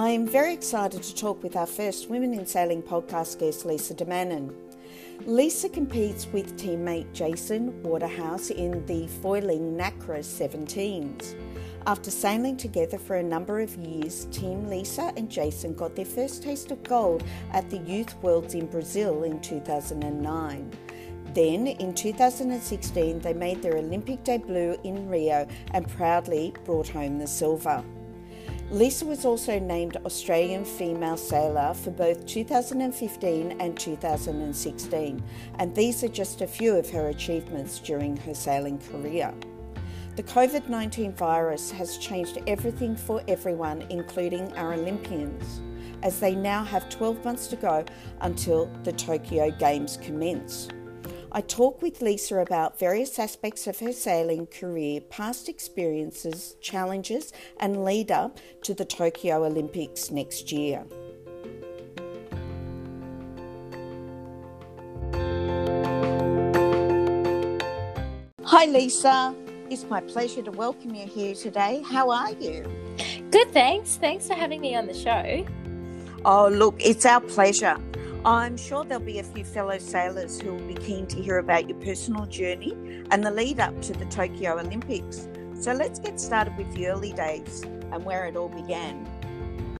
I'm very excited to talk with our first Women in Sailing podcast guest, Lisa Darmanin. Lisa competes with teammate Jason Waterhouse in the foiling NACRA 17s. After sailing together for a number of years, Team Lisa and Jason got their first taste of gold at the Youth Worlds in Brazil in 2009. Then, in 2016, they made their Olympic debut in Rio and proudly brought home the silver. Lisa was also named Australian Female Sailor for both 2015 and 2016, and these are just a few of her achievements during her sailing career. The COVID 19 virus has changed everything for everyone, including our Olympians, as they now have 12 months to go until the Tokyo Games commence. I talk with Lisa about various aspects of her sailing career, past experiences, challenges, and lead up to the Tokyo Olympics next year. Hi, Lisa. It's my pleasure to welcome you here today. How are you? Good, thanks. Thanks for having me on the show. Oh, look, it's our pleasure. I'm sure there'll be a few fellow sailors who will be keen to hear about your personal journey and the lead up to the Tokyo Olympics. So let's get started with the early days and where it all began.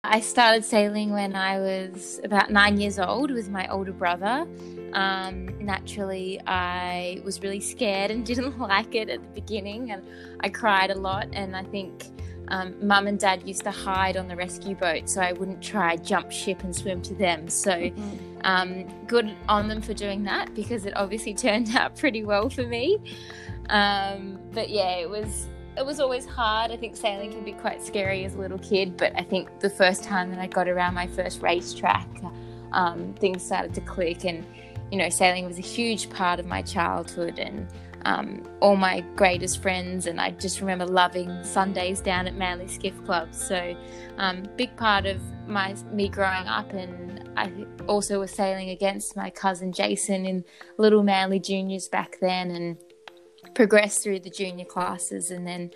I started sailing when I was about nine years old with my older brother. Um, naturally, I was really scared and didn't like it at the beginning, and I cried a lot. And I think um, mum and dad used to hide on the rescue boat so I wouldn't try jump ship and swim to them. So mm-hmm. Um, good on them for doing that because it obviously turned out pretty well for me. Um, but yeah, it was it was always hard. I think sailing can be quite scary as a little kid, but I think the first time that I got around my first racetrack, um, things started to click, and you know, sailing was a huge part of my childhood and um, all my greatest friends, and I just remember loving Sundays down at Manly Skiff Club. So, um, big part of my me growing up, and I also was sailing against my cousin Jason in Little Manly Juniors back then, and progressed through the junior classes, and then.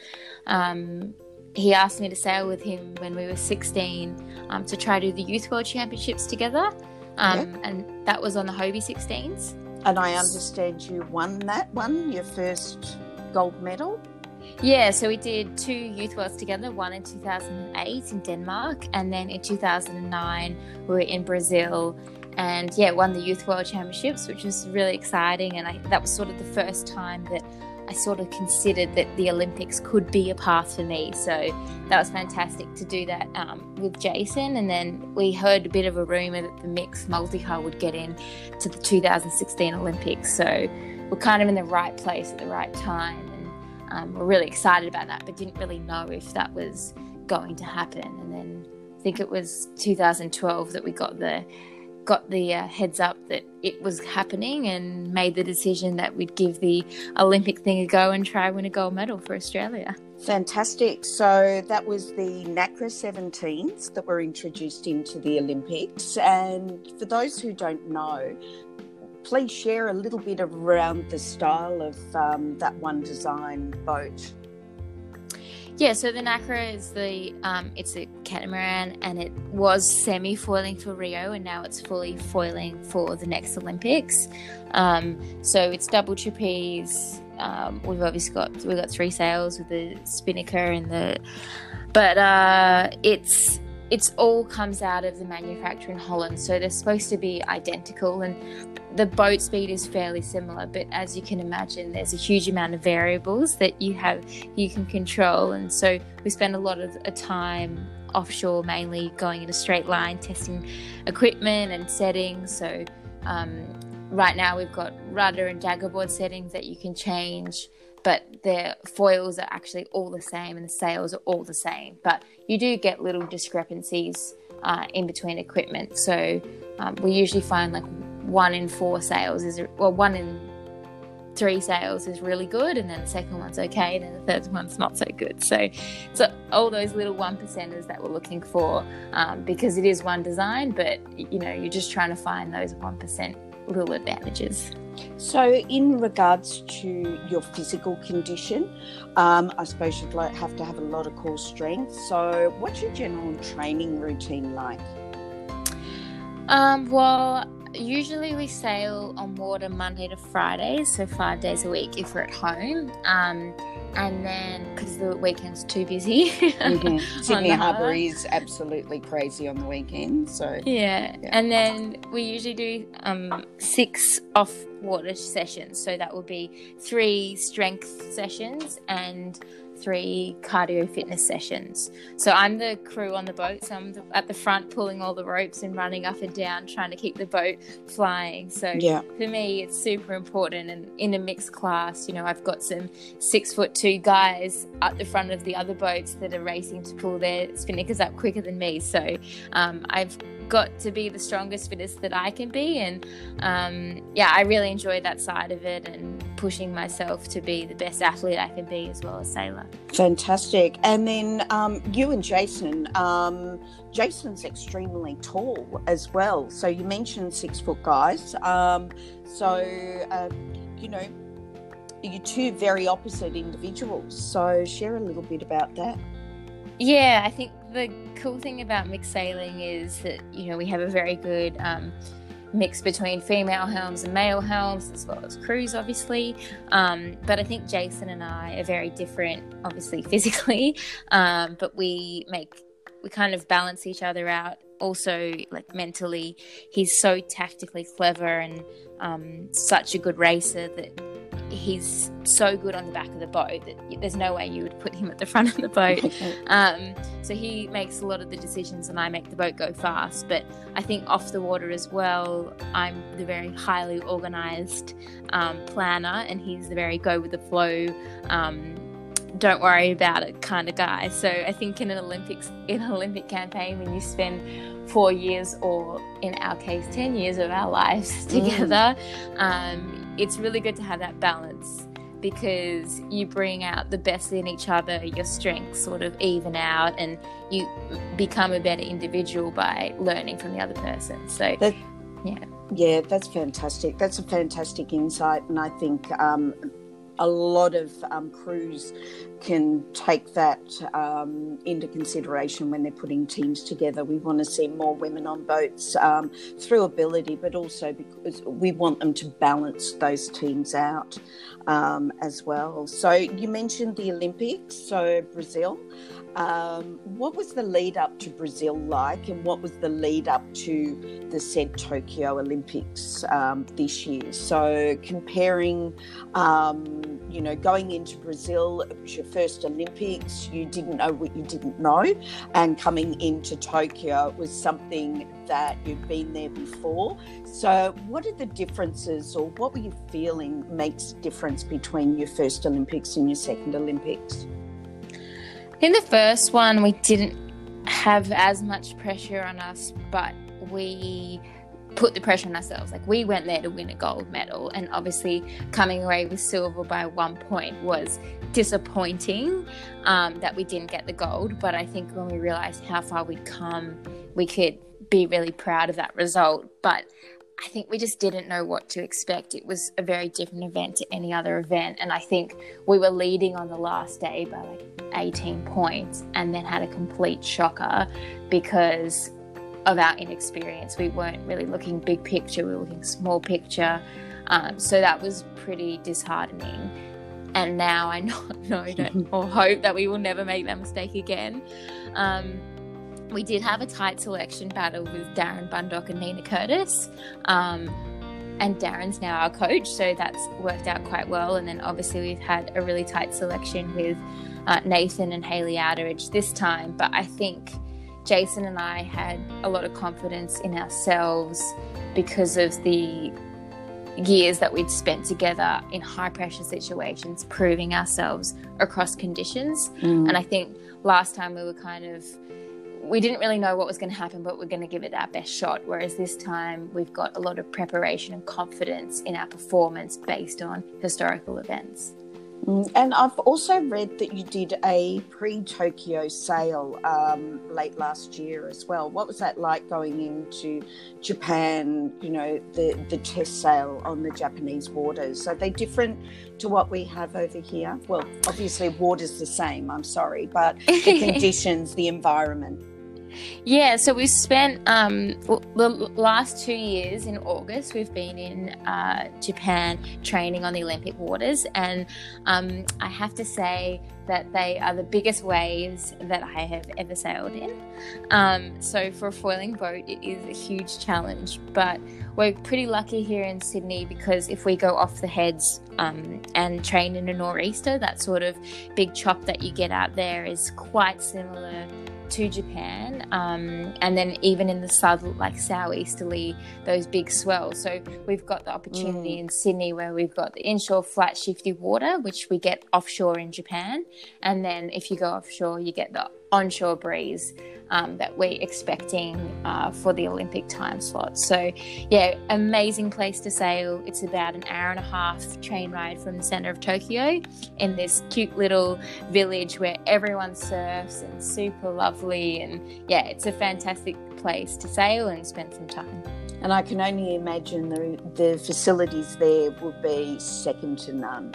Um, he asked me to sail with him when we were 16 um, to try to do the Youth World Championships together. Um, yeah. And that was on the Hobie 16s. And I understand you won that one, your first gold medal. Yeah, so we did two youth worlds together, one in 2008 in Denmark, and then in 2009 we were in Brazil and yeah, won the youth world championships, which was really exciting. And I, that was sort of the first time that I sort of considered that the Olympics could be a path for me. So that was fantastic to do that um, with Jason. And then we heard a bit of a rumor that the mixed multi-hull would get in to the 2016 Olympics. So we're kind of in the right place at the right time. And um, we're really excited about that, but didn't really know if that was going to happen. And then I think it was 2012 that we got the got the uh, heads up that it was happening and made the decision that we'd give the Olympic thing a go and try win a gold medal for Australia. Fantastic. So that was the NACRA 17s that were introduced into the Olympics. And for those who don't know, please share a little bit around the style of um, that one design boat. Yeah, so the NACRA is the um, it's a catamaran, and it was semi foiling for Rio, and now it's fully foiling for the next Olympics. Um, so it's double trapeze. Um, we've obviously got we've got three sails with the spinnaker and the, but uh, it's it's all comes out of the manufacturer in Holland, so they're supposed to be identical, and the boat speed is fairly similar. But as you can imagine, there's a huge amount of variables that you have you can control, and so we spend a lot of time offshore, mainly going in a straight line, testing equipment and settings. So um, right now we've got rudder and daggerboard settings that you can change but the foils are actually all the same and the sails are all the same. But you do get little discrepancies uh, in between equipment. So um, we usually find like one in four sails is, well, one in three sails is really good, and then the second one's okay, and then the third one's not so good. So, so all those little one percenters that we're looking for, um, because it is one design, but you know, you're just trying to find those one percent little advantages. So, in regards to your physical condition, um, I suppose you'd have to have a lot of core strength. So, what's your general training routine like? Um, well, usually we sail on water Monday to Friday, so five days a week if we're at home. Um, and then because the weekend's too busy. mm-hmm. Sydney Harbour is absolutely crazy on the weekend. So yeah. yeah. and then we usually do um, six off water sessions. So that will be three strength sessions and three cardio fitness sessions. So I'm the crew on the boat. So I'm at the front pulling all the ropes and running up and down, trying to keep the boat flying. So yeah. for me, it's super important. And in a mixed class, you know, I've got some six foot two guys at the front of the other boats that are racing to pull their spinnakers up quicker than me. So um, I've got to be the strongest, fittest that I can be. And um, yeah, I really enjoy that side of it and pushing myself to be the best athlete I can be as well as sailor. Fantastic. And then um, you and Jason, um, Jason's extremely tall as well. So you mentioned six foot guys. Um, so, uh, you know, you're two very opposite individuals. So share a little bit about that. Yeah, I think the cool thing about mixed sailing is that you know we have a very good um, mix between female helms and male helms, as well as crews, obviously. Um, but I think Jason and I are very different, obviously physically, um, but we make we kind of balance each other out. Also, like mentally, he's so tactically clever and um, such a good racer that he's so good on the back of the boat that there's no way you would put him at the front of the boat. Um, so he makes a lot of the decisions, and I make the boat go fast. But I think off the water as well, I'm the very highly organized um, planner, and he's the very go with the flow. Um, don't worry about it kind of guy. So I think in an Olympics in an Olympic campaign, when you spend four years, or in our case, ten years of our lives together, mm. um, it's really good to have that balance because you bring out the best in each other, your strengths sort of even out, and you become a better individual by learning from the other person. So, that, yeah. Yeah, that's fantastic. That's a fantastic insight. And I think um, a lot of um, crews can take that um, into consideration when they're putting teams together. We want to see more women on boats um, through ability, but also because we want them to balance those teams out um, as well. So you mentioned the Olympics, so Brazil. Um, what was the lead up to Brazil like, and what was the lead up to the said Tokyo Olympics um, this year? So comparing, um, you know, going into Brazil, it was your first Olympics. You didn't know what you didn't know, and coming into Tokyo was something that you'd been there before. So, what are the differences, or what were you feeling makes a difference between your first Olympics and your second Olympics? In the first one, we didn't have as much pressure on us, but we put the pressure on ourselves. Like we went there to win a gold medal, and obviously coming away with silver by one point was disappointing um, that we didn't get the gold. But I think when we realized how far we'd come, we could be really proud of that result. But I think we just didn't know what to expect. It was a very different event to any other event. And I think we were leading on the last day by like 18 points and then had a complete shocker because of our inexperience. We weren't really looking big picture, we were looking small picture. Um, so that was pretty disheartening. And now I not know or hope that we will never make that mistake again. Um, we did have a tight selection battle with Darren Bundock and Nina Curtis. Um, and Darren's now our coach, so that's worked out quite well. And then obviously we've had a really tight selection with uh, Nathan and Haylee Outteridge this time. But I think Jason and I had a lot of confidence in ourselves because of the years that we'd spent together in high pressure situations, proving ourselves across conditions. Mm. And I think last time we were kind of we didn't really know what was going to happen, but we're going to give it our best shot. Whereas this time, we've got a lot of preparation and confidence in our performance based on historical events. Mm, and I've also read that you did a pre Tokyo sail um, late last year as well. What was that like going into Japan, you know, the, the test sail on the Japanese waters? Are they different to what we have over here? Well, obviously, water's the same, I'm sorry, but the conditions, the environment. Yeah, so we've spent um, the last two years in August, we've been in uh, Japan training on the Olympic waters, and um, I have to say that they are the biggest waves that I have ever sailed in. Um, so for a foiling boat, it is a huge challenge, but we're pretty lucky here in Sydney because if we go off the heads um, and train in a nor'easter, that sort of big chop that you get out there is quite similar to Japan, um, and then even in the south, like southeasterly, those big swells. So we've got the opportunity mm. in Sydney where we've got the inshore flat shifty water, which we get offshore in Japan, and then if you go offshore, you get the onshore breeze um, that we're expecting uh, for the Olympic time slot. So, yeah, amazing place to sail. It's about an hour and a half train ride from the center of Tokyo in this cute little village where everyone surfs and super lovely. And yeah, it's a fantastic place to sail and spend some time. And I can only imagine the, the facilities there would be second to none.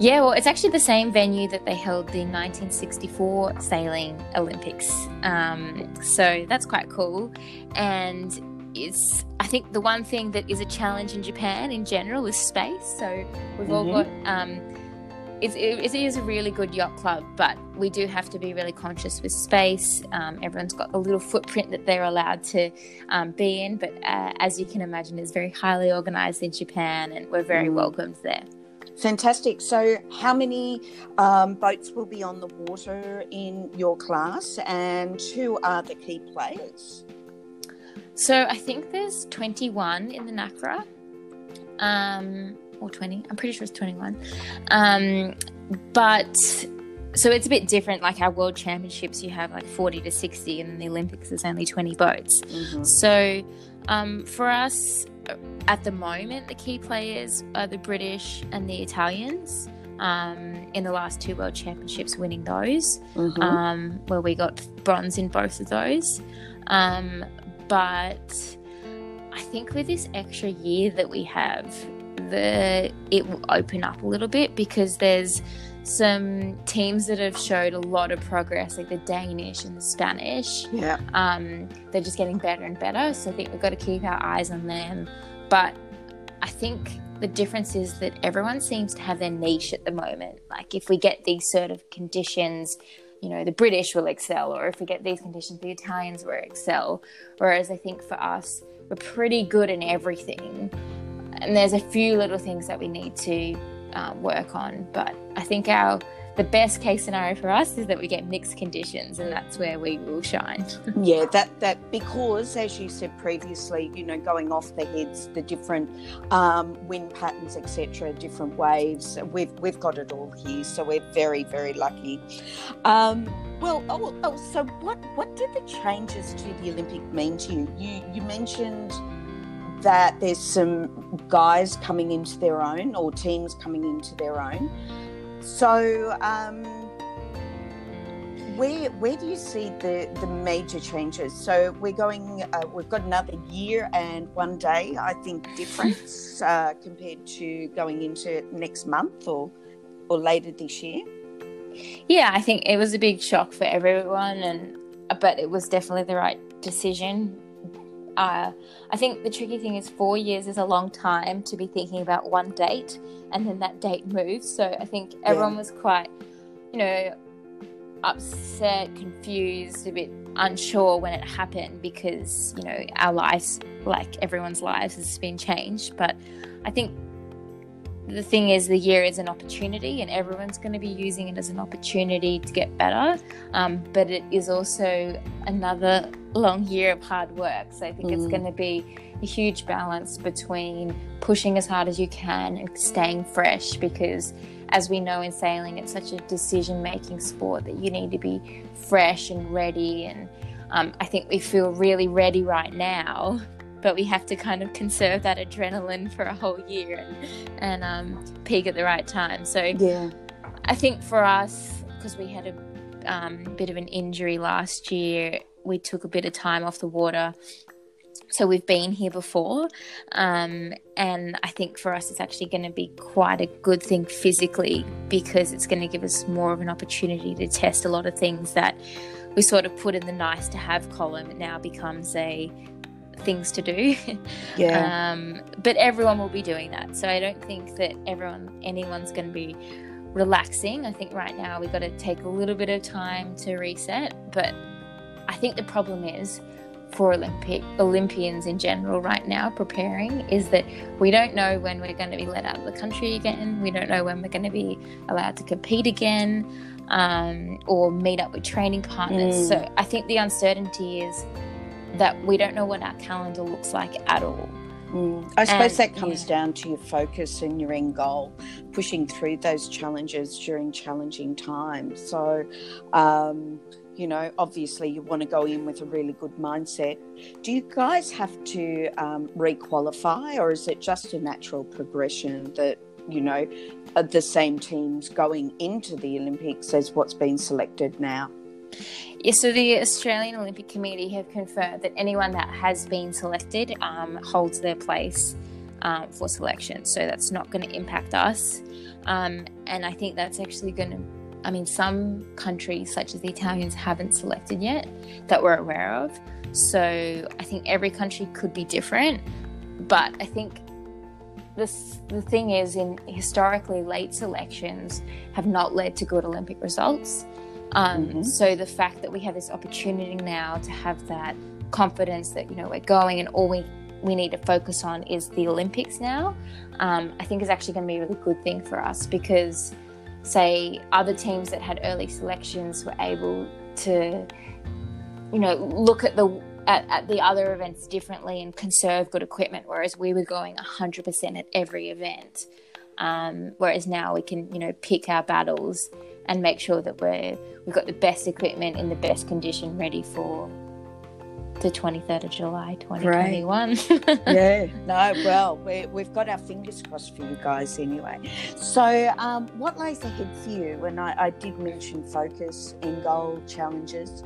Yeah, well, it's actually the same venue that they held the 1964 sailing Olympics. Um, so that's quite cool. And it's, I think, the one thing that is a challenge in Japan in general is space. So we've mm-hmm. all got. Um, it, it is a really good yacht club, but we do have to be really conscious with space. Um, everyone's got a little footprint that they're allowed to um, be in, but uh, as you can imagine, it's very highly organized in Japan, and we're very mm. welcomed there. Fantastic. So, how many um, boats will be on the water in your class, and who are the key players? So, I think there's 21 in the NACRA, um, or 20. I'm pretty sure it's 21. Um, but so it's a bit different. Like our world championships, you have like 40 to 60, and the Olympics, is only 20 boats. Mm-hmm. So, um, for us, at the moment, the key players are the British and the Italians. Um, in the last two World Championships, winning those, mm-hmm. um, where we got bronze in both of those. Um, but I think with this extra year that we have, the it will open up a little bit because there's some teams that have showed a lot of progress, like the Danish and the Spanish. Yeah. Um, they're just getting better and better. So I think we've got to keep our eyes on them. But I think the difference is that everyone seems to have their niche at the moment. Like if we get these sort of conditions, you know, the British will excel, or if we get these conditions, the Italians will excel. Whereas I think for us, we're pretty good in everything. And there's a few little things that we need to um, work on. But I think our the best case scenario for us is that we get mixed conditions and that's where we will shine. yeah, that that because as you said previously, you know, going off the heads, the different um, wind patterns, etc., different waves, we've we've got it all here, so we're very very lucky. Um, well, oh, oh, so what what did the changes to the Olympic mean to you? You you mentioned that there's some guys coming into their own or teams coming into their own. So, um, where where do you see the the major changes? So we're going. Uh, we've got another year and one day, I think, difference uh, compared to going into next month or or later this year. Yeah, I think it was a big shock for everyone, and but it was definitely the right decision uh, I think the tricky thing is four years is a long time to be thinking about one date and then that date moves. So I think everyone yeah. was quite, you know, upset, confused, a bit unsure when it happened because, you know, our lives, like everyone's lives, has been changed. But I think the thing is, the year is an opportunity, and everyone's going to be using it as an opportunity to get better. Um, but it is also another long year of hard work. So I think mm. it's going to be a huge balance between pushing as hard as you can and staying fresh because as we know in sailing it's such a decision making sport that you need to be fresh and ready and um, I think we feel really ready right now but we have to kind of conserve that adrenaline for a whole year and, and um, peak at the right time. So yeah, I think for us, because we had a um, bit of an injury last year, we took a bit of time off the water. So we've been here before, um, and I think for us it's actually going to be quite a good thing physically because it's going to give us more of an opportunity to test a lot of things that we sort of put in the nice to have column. It now becomes a things to do. yeah. um, but everyone will be doing that, so I don't think that everyone anyone's going to be relaxing. I think right now we've got to take a little bit of time to reset. But I think the problem is for Olympic Olympians in general right now preparing is that we don't know when we're going to be let out of the country again. We don't know when we're going to be allowed to compete again um, or meet up with training partners. Mm. So I think the uncertainty is that we don't know what our calendar looks like at all. Mm. I suppose and, that comes yeah. down to your focus and your end goal, pushing through those challenges during challenging times. So, um, you know, obviously you want to go in with a really good mindset. Do you guys have to um, requalify, or is it just a natural progression that you know the same teams going into the Olympics as what's been selected now? Yeah, so the Australian Olympic Committee have confirmed that anyone that has been selected um, holds their place um, for selection. So that's not going to impact us. Um, and I think that's actually going to, I mean, some countries, such as the Italians, haven't selected yet that we're aware of. So I think every country could be different. But I think this, the thing is, in historically late selections have not led to good Olympic results. Um, mm-hmm. So the fact that we have this opportunity now to have that confidence that you know we're going and all we we need to focus on is the Olympics now, um, I think is actually going to be a really good thing for us because, say, other teams that had early selections were able to, you know, look at the at, at, the other events differently and conserve good equipment, whereas we were going 100% at every event. Um, whereas now we can, you know, pick our battles and make sure that we're we've got the best equipment in the best condition ready for the 23rd of July 2021. yeah, no, well, we, have got our fingers crossed for you guys anyway. So, um, what lies ahead for you? And I, I did mention focus, end goal, challenges.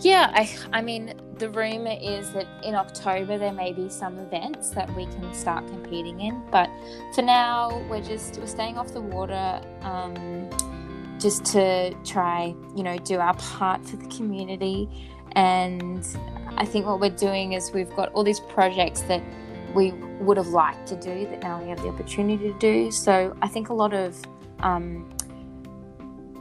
Yeah, I, I mean, the rumor is that in October there may be some events that we can start competing in, but for now we're just we're staying off the water, um, just to try, you know, do our part for the community. And I think what we're doing is we've got all these projects that we would have liked to do that now we have the opportunity to do. So I think a lot of um,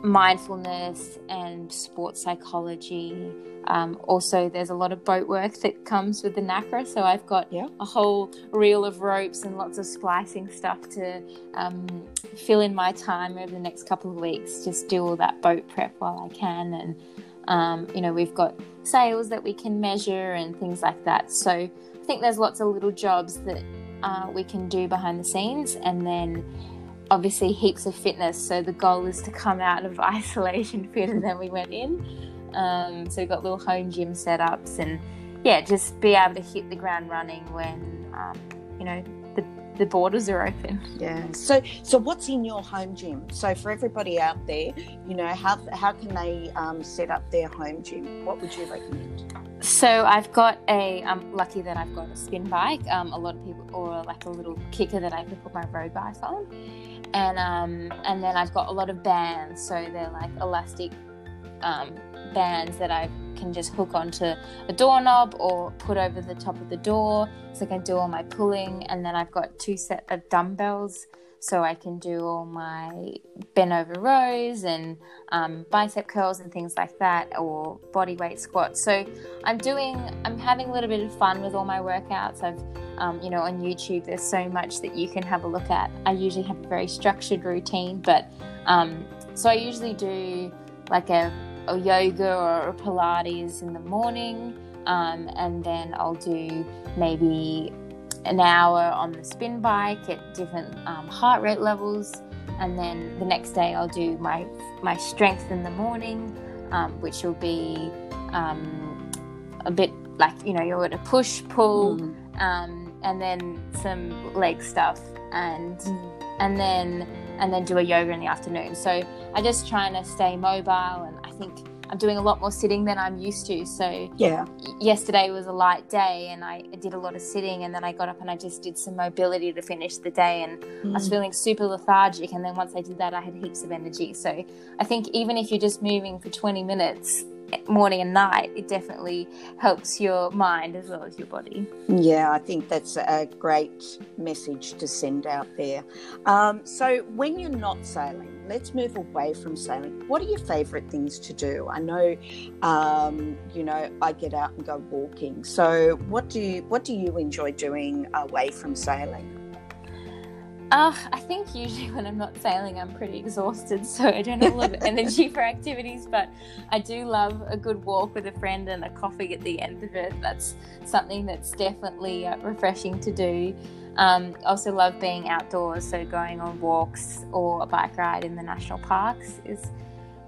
mindfulness and sports psychology. Um, also, there's a lot of boat work that comes with the NACRA. So I've got yeah. a whole reel of ropes and lots of splicing stuff to um, fill in my time over the next couple of weeks. Just do all that boat prep while I can. And, um, you know, we've got sails that we can measure and things like that. So I think there's lots of little jobs that uh, we can do behind the scenes. And then obviously heaps of fitness. So the goal is to come out of isolation fitter than we went in. Um, so we've got little home gym setups and yeah, just be able to hit the ground running when um, you know the the borders are open. Yeah. So so what's in your home gym? So for everybody out there, you know how how can they um, set up their home gym? What would you recommend? So I've got a. I'm lucky that I've got a spin bike. Um, a lot of people, or like a little kicker that I can put my road bike on and um, and then I've got a lot of bands, so they're like elastic um, bands that I can just hook onto a doorknob or put over the top of the door, so I can do all my pulling. And then I've got two set of dumbbells, so I can do all my bent over rows and um, bicep curls and things like that, or body weight squats. So I'm doing, I'm having a little bit of fun with all my workouts. I've um, you know, on YouTube, there's so much that you can have a look at. I usually have a very structured routine, but um, so I usually do like a, a, yoga or a Pilates in the morning, um, and then I'll do maybe an hour on the spin bike at different um, heart rate levels, and then the next day I'll do my my strength in the morning, um, which will be um, a bit like you know you're going to push, pull, mm. um, and then some leg stuff, and mm. and then and then do a yoga in the afternoon. So I'm just trying to stay mobile, and I think I'm doing a lot more sitting than I'm used to. So yeah, yesterday was a light day, and I did a lot of sitting, and then I got up and I just did some mobility to finish the day, and mm. I was mm. feeling super lethargic. And then once I did that, I had heaps of energy. So I think even if you're just moving for 20 minutes, morning and night, it definitely helps your mind as well as your body. Yeah, I think that's a great message to send out there. Um, so, when you're not sailing, let's move away from sailing. What are your favourite things to do? I know, um, you know, I get out and go walking. So, what do you, what do you enjoy doing away from sailing? Uh, I think usually when I'm not sailing, I'm pretty exhausted, so I don't have a lot of energy for activities. But I do love a good walk with a friend and a coffee at the end of it. That's something that's definitely uh, refreshing to do. Um, also love being outdoors, so going on walks or a bike ride in the national parks is.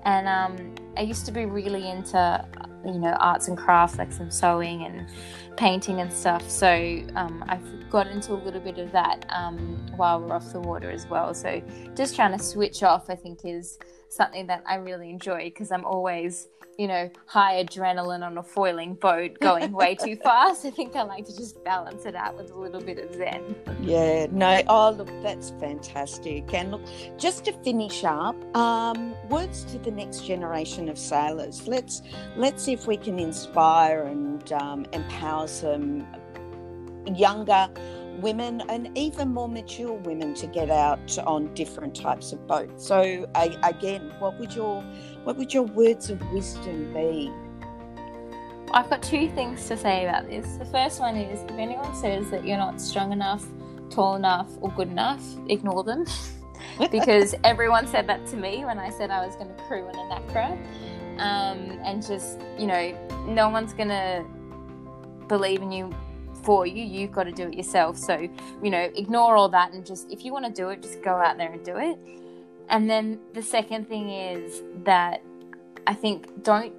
And um, I used to be really into, you know, arts and crafts, like some sewing and painting and stuff. So um, I've got into a little bit of that um, while we're off the water as well. So just trying to switch off, I think, is something that I really enjoy because I'm always, you know, high adrenaline on a foiling boat going way too fast. I think I like to just balance it out with a little bit of zen. Yeah, no, oh, look, that's fantastic. And look, just to finish up, um, words to the next generation of sailors. Let's let's see if we can inspire and um, empower some younger women and even more mature women to get out on different types of boats. So uh, again, what would your what would your words of wisdom be? I've got two things to say about this. The first one is if anyone says that you're not strong enough, tall enough, or good enough, ignore them. because everyone said that to me when I said I was going to crew in a NACRA. Um, and just, you know, no one's going to believe in you for you. You've got to do it yourself. So, you know, ignore all that and just, if you want to do it, just go out there and do it. And then the second thing is that I think don't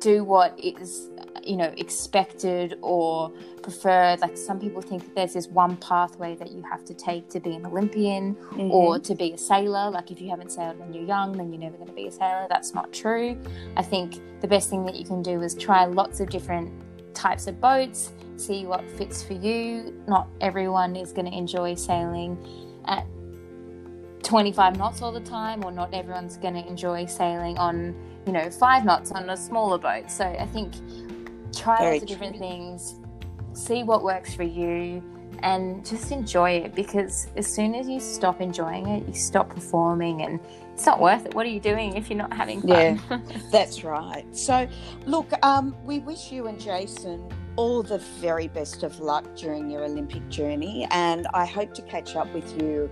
do what is, you know, expected or preferred. Like some people think there's this one pathway that you have to take to be an Olympian mm-hmm. or to be a sailor. Like if you haven't sailed when you're young, then you're never going to be a sailor. That's not true. I think the best thing that you can do is try lots of different types of boats see what fits for you. Not everyone is going to enjoy sailing at 25 knots all the time, or not everyone's going to enjoy sailing on, you know, five knots on a smaller boat. So I think try Very lots of different things, see what works for you, and just enjoy it because as soon as you stop enjoying it, you stop performing and it's not worth it. What are you doing if you're not having fun? Yeah, that's right. So, look, um, we wish you and Jason all the very best of luck during your Olympic journey, and I hope to catch up with you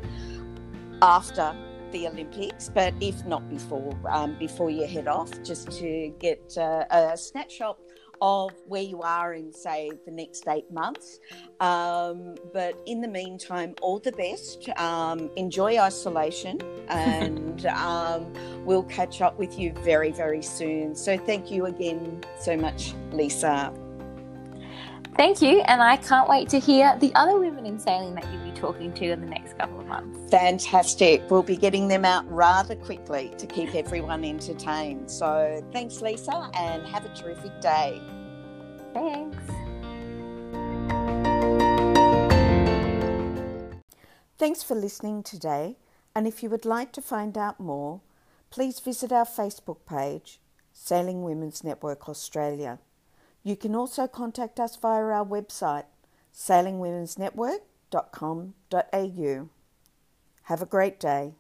after the Olympics, but if not before, um, before you head off, just to get uh, a snapshot of where you are in, say, the next eight months. Um, but in the meantime, all the best. Um, enjoy isolation, and um, we'll catch up with you very, very soon. So, thank you again so much, Lisa. Thank you, and I can't wait to hear the other women in sailing that you'll be talking to in the next couple of months. Fantastic. We'll be getting them out rather quickly to keep everyone entertained. So thanks, Lisa, and have a terrific day. Thanks. Thanks for listening today, and if you would like to find out more, please visit our Facebook page, Sailing Women's Network Australia. You can also contact us via our website, sailingwomensnetwork.com.au. Have a great day.